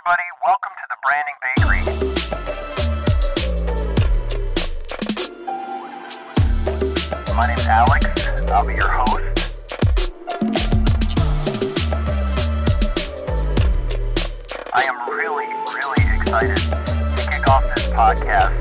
everybody. Welcome to the Branding Bakery. My name's Alex. I'll be your host. I am really, really excited to kick off this podcast.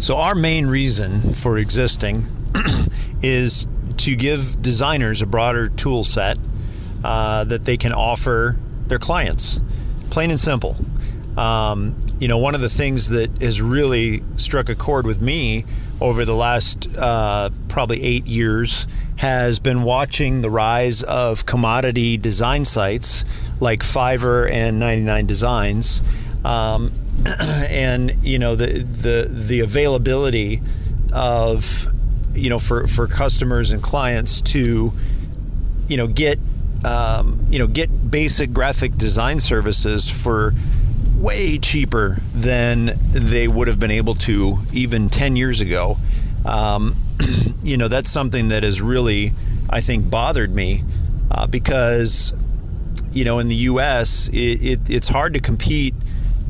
So, our main reason for existing is to give designers a broader tool set uh, that they can offer their clients. Plain and simple. Um, you know, one of the things that has really struck a chord with me over the last uh, probably eight years has been watching the rise of commodity design sites like Fiverr and 99 Designs. Um, and you know the the the availability of you know for for customers and clients to you know get um, you know get basic graphic design services for way cheaper than they would have been able to even 10 years ago. Um, you know that's something that has really I think bothered me uh, because you know in the US it, it, it's hard to compete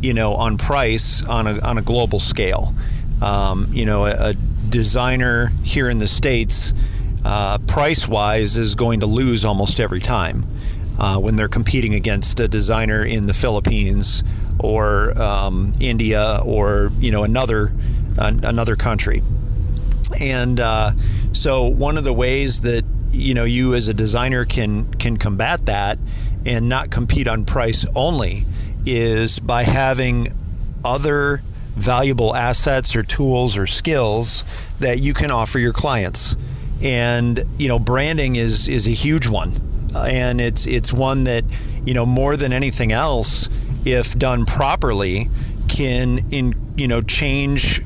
you know on price on a, on a global scale. Um, you know a, a designer here in the States, uh, price wise, is going to lose almost every time uh, when they're competing against a designer in the Philippines or um, India or you know another another country. And uh, so one of the ways that you know you as a designer can can combat that and not compete on price only is by having other valuable assets or tools or skills that you can offer your clients. And you know, branding is is a huge one, and it's it's one that you know more than anything else, if done properly, can in you know change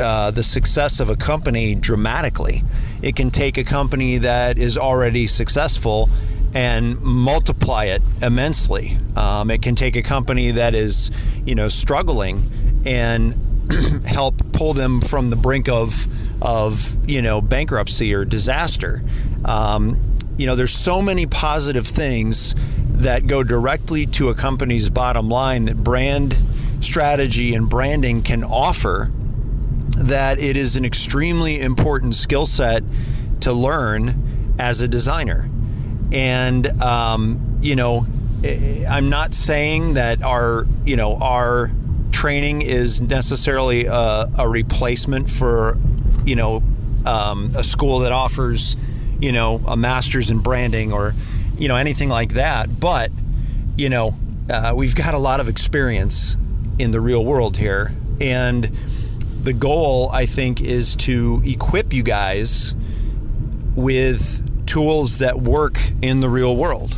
uh, the success of a company dramatically. It can take a company that is already successful and multiply it immensely. Um, it can take a company that is, you know, struggling and help pull them from the brink of of you know bankruptcy or disaster. Um, you know, there's so many positive things that go directly to a company's bottom line that brand strategy and branding can offer. That it is an extremely important skill set to learn as a designer. And um, you know, I'm not saying that our you know our training is necessarily a, a replacement for, you know, um, a school that offers, you know, a master's in branding or, you know, anything like that. But, you know, uh, we've got a lot of experience in the real world here. And the goal, I think, is to equip you guys with tools that work in the real world.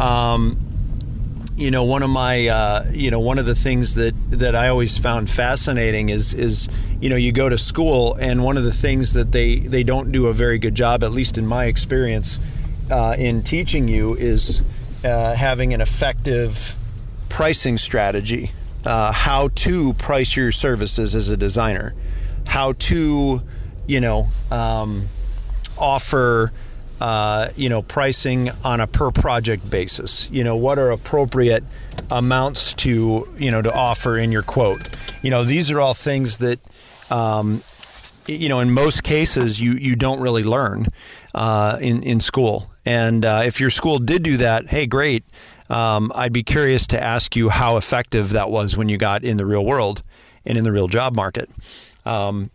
Um, you know one of my uh, you know one of the things that that I always found fascinating is is you know you go to school and one of the things that they they don't do a very good job at least in my experience uh, in teaching you is uh, having an effective pricing strategy uh, how to price your services as a designer how to you know um, offer uh, you know, pricing on a per project basis. You know, what are appropriate amounts to, you know, to offer in your quote. You know, these are all things that, um, you know, in most cases, you you don't really learn uh, in in school. And uh, if your school did do that, hey, great. Um, I'd be curious to ask you how effective that was when you got in the real world and in the real job market. Um,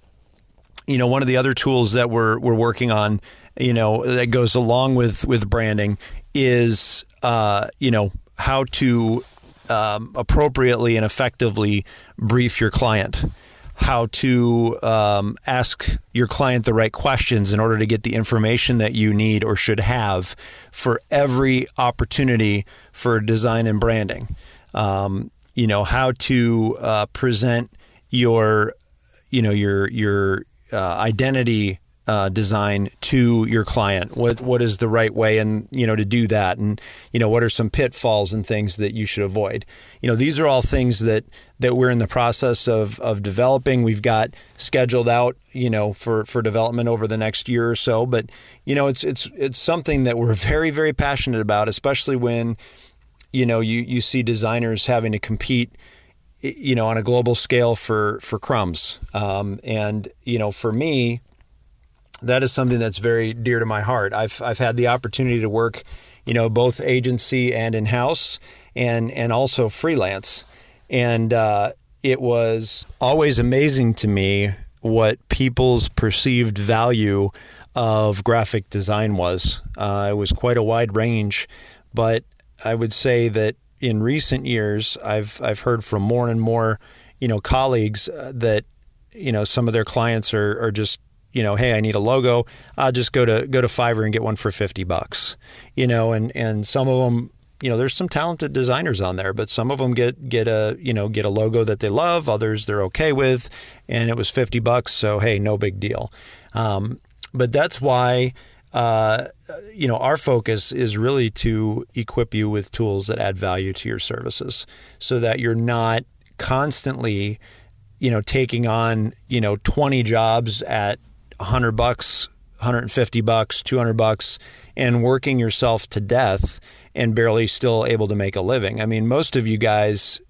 you know, one of the other tools that we're we're working on you know that goes along with with branding is uh, you know how to um, appropriately and effectively brief your client how to um, ask your client the right questions in order to get the information that you need or should have for every opportunity for design and branding. Um, you know how to uh, present your, you know your your uh, identity uh, design to your client? What what is the right way and you know to do that? And you know what are some pitfalls and things that you should avoid? You know these are all things that that we're in the process of of developing. We've got scheduled out you know for for development over the next year or so. But you know it's it's it's something that we're very very passionate about, especially when you know you you see designers having to compete you know on a global scale for for crumbs um, and you know for me that is something that's very dear to my heart. I've I've had the opportunity to work, you know, both agency and in house, and and also freelance, and uh, it was always amazing to me what people's perceived value of graphic design was. Uh, it was quite a wide range, but I would say that in recent years, I've I've heard from more and more, you know, colleagues uh, that you know some of their clients are are just you know, hey, I need a logo. I'll just go to go to Fiverr and get one for fifty bucks. You know, and and some of them, you know, there's some talented designers on there, but some of them get get a you know get a logo that they love. Others they're okay with, and it was fifty bucks. So hey, no big deal. Um, but that's why. Uh, you know, our focus is really to equip you with tools that add value to your services so that you're not constantly, you know, taking on, you know, 20 jobs at 100 bucks, 150 bucks, 200 bucks, and working yourself to death and barely still able to make a living. I mean, most of you guys,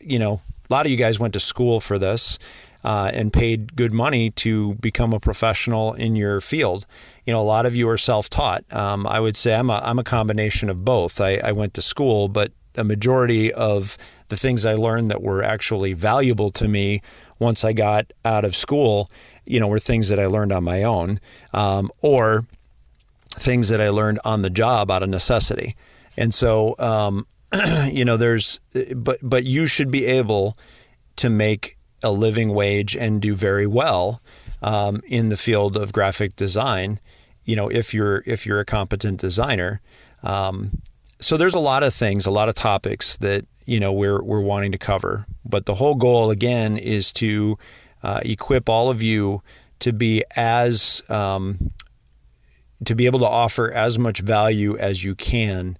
you know, a lot of you guys went to school for this uh, and paid good money to become a professional in your field. You know, a lot of you are self-taught. Um, I would say I'm a, I'm a combination of both. I, I went to school, but a majority of the things I learned that were actually valuable to me once I got out of school you know, were things that I learned on my own, um, or things that I learned on the job out of necessity. And so, um, you know, there's, but but you should be able to make a living wage and do very well um, in the field of graphic design. You know, if you're if you're a competent designer. Um, so there's a lot of things, a lot of topics that you know we're we're wanting to cover. But the whole goal again is to uh, equip all of you to be as um, to be able to offer as much value as you can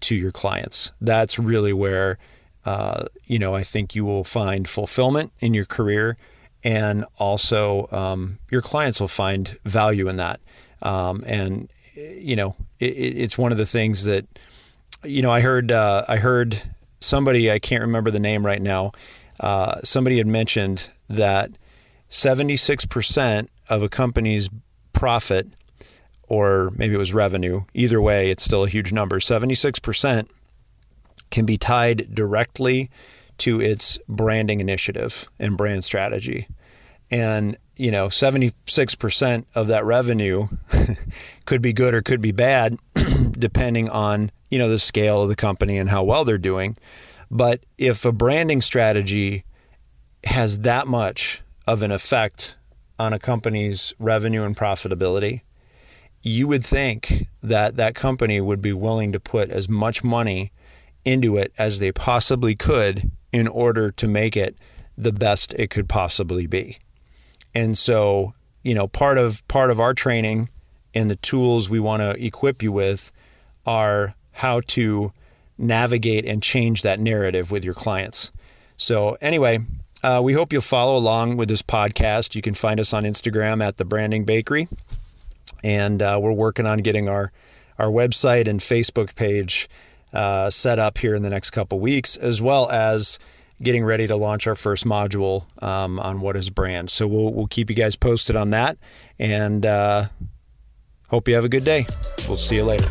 to your clients. That's really where uh, you know I think you will find fulfillment in your career, and also um, your clients will find value in that. Um, and you know it, it's one of the things that you know I heard uh, I heard somebody I can't remember the name right now. Uh, somebody had mentioned that 76% of a company's profit, or maybe it was revenue, either way, it's still a huge number. 76% can be tied directly to its branding initiative and brand strategy. And, you know, 76% of that revenue could be good or could be bad, depending on, you know, the scale of the company and how well they're doing. But if a branding strategy has that much of an effect on a company's revenue and profitability, you would think that that company would be willing to put as much money into it as they possibly could in order to make it the best it could possibly be. And so, you know, part of part of our training and the tools we want to equip you with are how to navigate and change that narrative with your clients. So, anyway, uh, we hope you'll follow along with this podcast. You can find us on Instagram at the Branding Bakery, and uh, we're working on getting our our website and Facebook page uh, set up here in the next couple weeks, as well as getting ready to launch our first module um, on what is brand. So we'll we'll keep you guys posted on that, and uh, hope you have a good day. We'll see you later.